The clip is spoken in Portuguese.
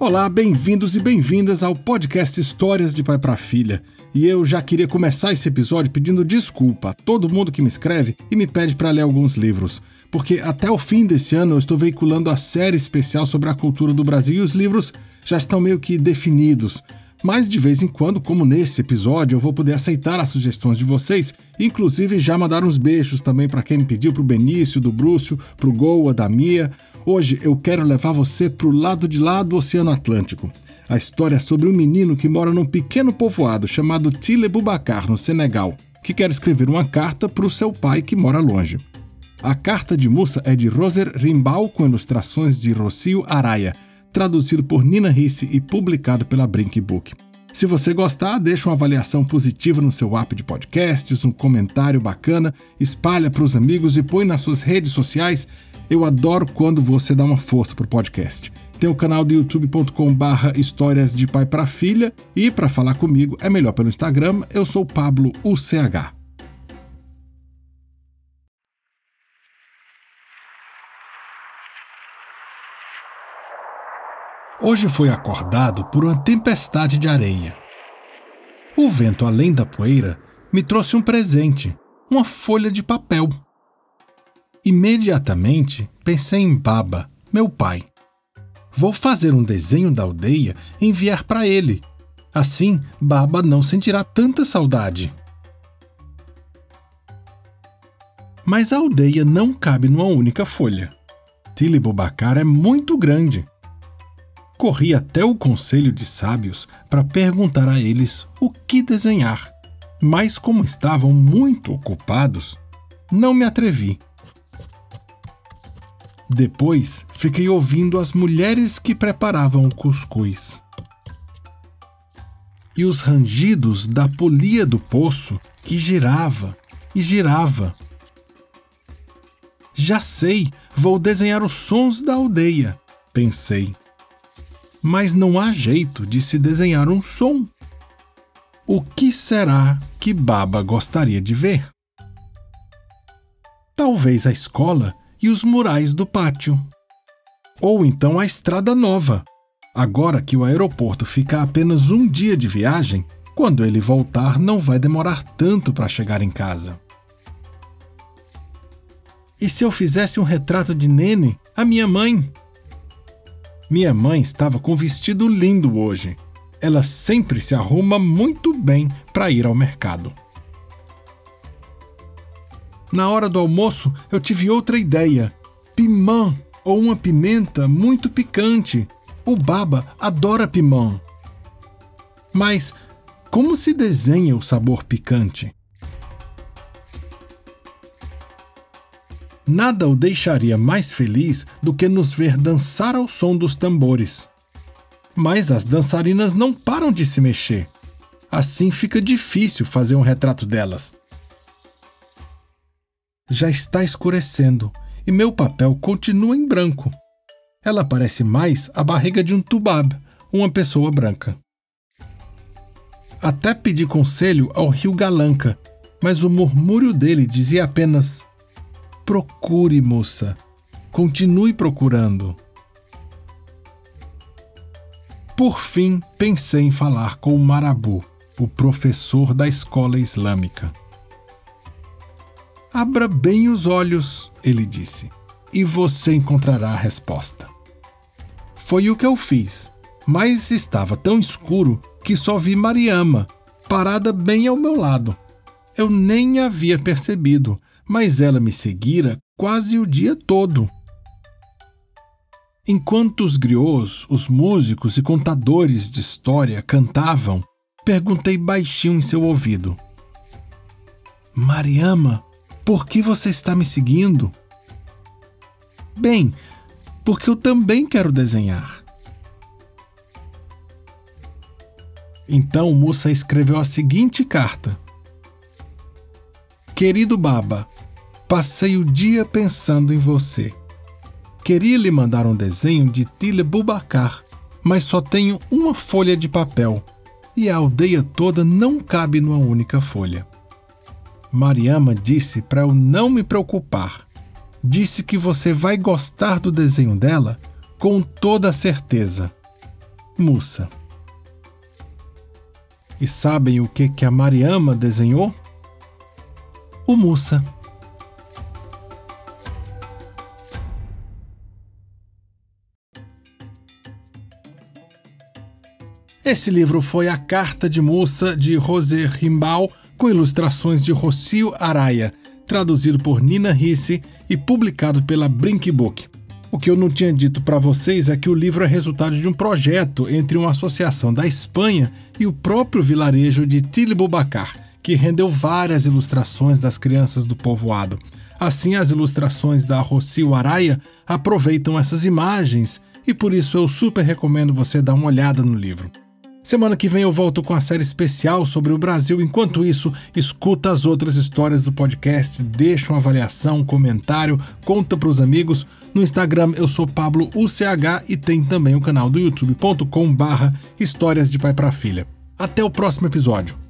Olá, bem-vindos e bem-vindas ao podcast Histórias de Pai para Filha. E eu já queria começar esse episódio pedindo desculpa a todo mundo que me escreve e me pede para ler alguns livros, porque até o fim desse ano eu estou veiculando a série especial sobre a cultura do Brasil e os livros já estão meio que definidos. Mas de vez em quando, como nesse episódio, eu vou poder aceitar as sugestões de vocês, inclusive já mandar uns beijos também para quem me pediu, pro Benício, do Brúcio, pro Goa, da Mia. Hoje eu quero levar você pro lado de lá do Oceano Atlântico. A história é sobre um menino que mora num pequeno povoado chamado Tile Bubacar, no Senegal, que quer escrever uma carta para o seu pai que mora longe. A carta de Mussa é de Roser Rimbal, com ilustrações de Rocio Araya, traduzido por Nina Risse e publicado pela Brink Book. Se você gostar, deixa uma avaliação positiva no seu app de podcasts, um comentário bacana, espalha para os amigos e põe nas suas redes sociais. Eu adoro quando você dá uma força para o podcast. Tem o canal do youtube.com barra histórias de pai para filha e para falar comigo é melhor pelo Instagram, eu sou Pablo UCH. Hoje foi acordado por uma tempestade de areia. O vento, além da poeira, me trouxe um presente, uma folha de papel. Imediatamente pensei em Baba, meu pai. Vou fazer um desenho da aldeia e enviar para ele. Assim, Baba não sentirá tanta saudade. Mas a aldeia não cabe numa única folha. Tilibubacar é muito grande corri até o conselho de sábios para perguntar a eles o que desenhar, mas como estavam muito ocupados, não me atrevi. Depois fiquei ouvindo as mulheres que preparavam o cuscuz. E os rangidos da polia do poço que girava e girava. Já sei, vou desenhar os sons da aldeia, pensei mas não há jeito de se desenhar um som. O que será que Baba gostaria de ver? Talvez a escola e os murais do pátio. Ou então a estrada nova. Agora que o aeroporto fica apenas um dia de viagem, quando ele voltar não vai demorar tanto para chegar em casa. E se eu fizesse um retrato de Nene, a minha mãe? Minha mãe estava com vestido lindo hoje. Ela sempre se arruma muito bem para ir ao mercado. Na hora do almoço, eu tive outra ideia: pimã ou uma pimenta muito picante. O Baba adora pimã. Mas como se desenha o sabor picante? Nada o deixaria mais feliz do que nos ver dançar ao som dos tambores. Mas as dançarinas não param de se mexer. Assim fica difícil fazer um retrato delas. Já está escurecendo e meu papel continua em branco. Ela parece mais a barriga de um tubab, uma pessoa branca. Até pedi conselho ao rio Galanca, mas o murmúrio dele dizia apenas: Procure, moça. Continue procurando. Por fim, pensei em falar com o Marabu, o professor da escola islâmica. Abra bem os olhos, ele disse, e você encontrará a resposta. Foi o que eu fiz, mas estava tão escuro que só vi Mariama, parada bem ao meu lado. Eu nem havia percebido, mas ela me seguira quase o dia todo. Enquanto os griots, os músicos e contadores de história cantavam, perguntei baixinho em seu ouvido: Mariama, por que você está me seguindo? Bem, porque eu também quero desenhar. Então Musa escreveu a seguinte carta: Querido Baba, Passei o dia pensando em você. Queria lhe mandar um desenho de Tile Bubacar, mas só tenho uma folha de papel e a aldeia toda não cabe numa única folha. Mariama disse para eu não me preocupar. Disse que você vai gostar do desenho dela com toda certeza. Mussa. E sabem o que, que a Mariama desenhou? O Mussa. Esse livro foi A Carta de Moça de José Rimbal, com ilustrações de Rocio Araia, traduzido por Nina Risse e publicado pela Brink Book. O que eu não tinha dito para vocês é que o livro é resultado de um projeto entre uma associação da Espanha e o próprio vilarejo de Tilibubacar, que rendeu várias ilustrações das crianças do povoado. Assim, as ilustrações da Rocio Araia aproveitam essas imagens e por isso eu super recomendo você dar uma olhada no livro. Semana que vem eu volto com a série especial sobre o Brasil. Enquanto isso, escuta as outras histórias do podcast, deixa uma avaliação, um comentário, conta para os amigos. No Instagram eu sou Pablo UCH e tem também o canal do youtube.com/barra Histórias de Pai para Filha. Até o próximo episódio.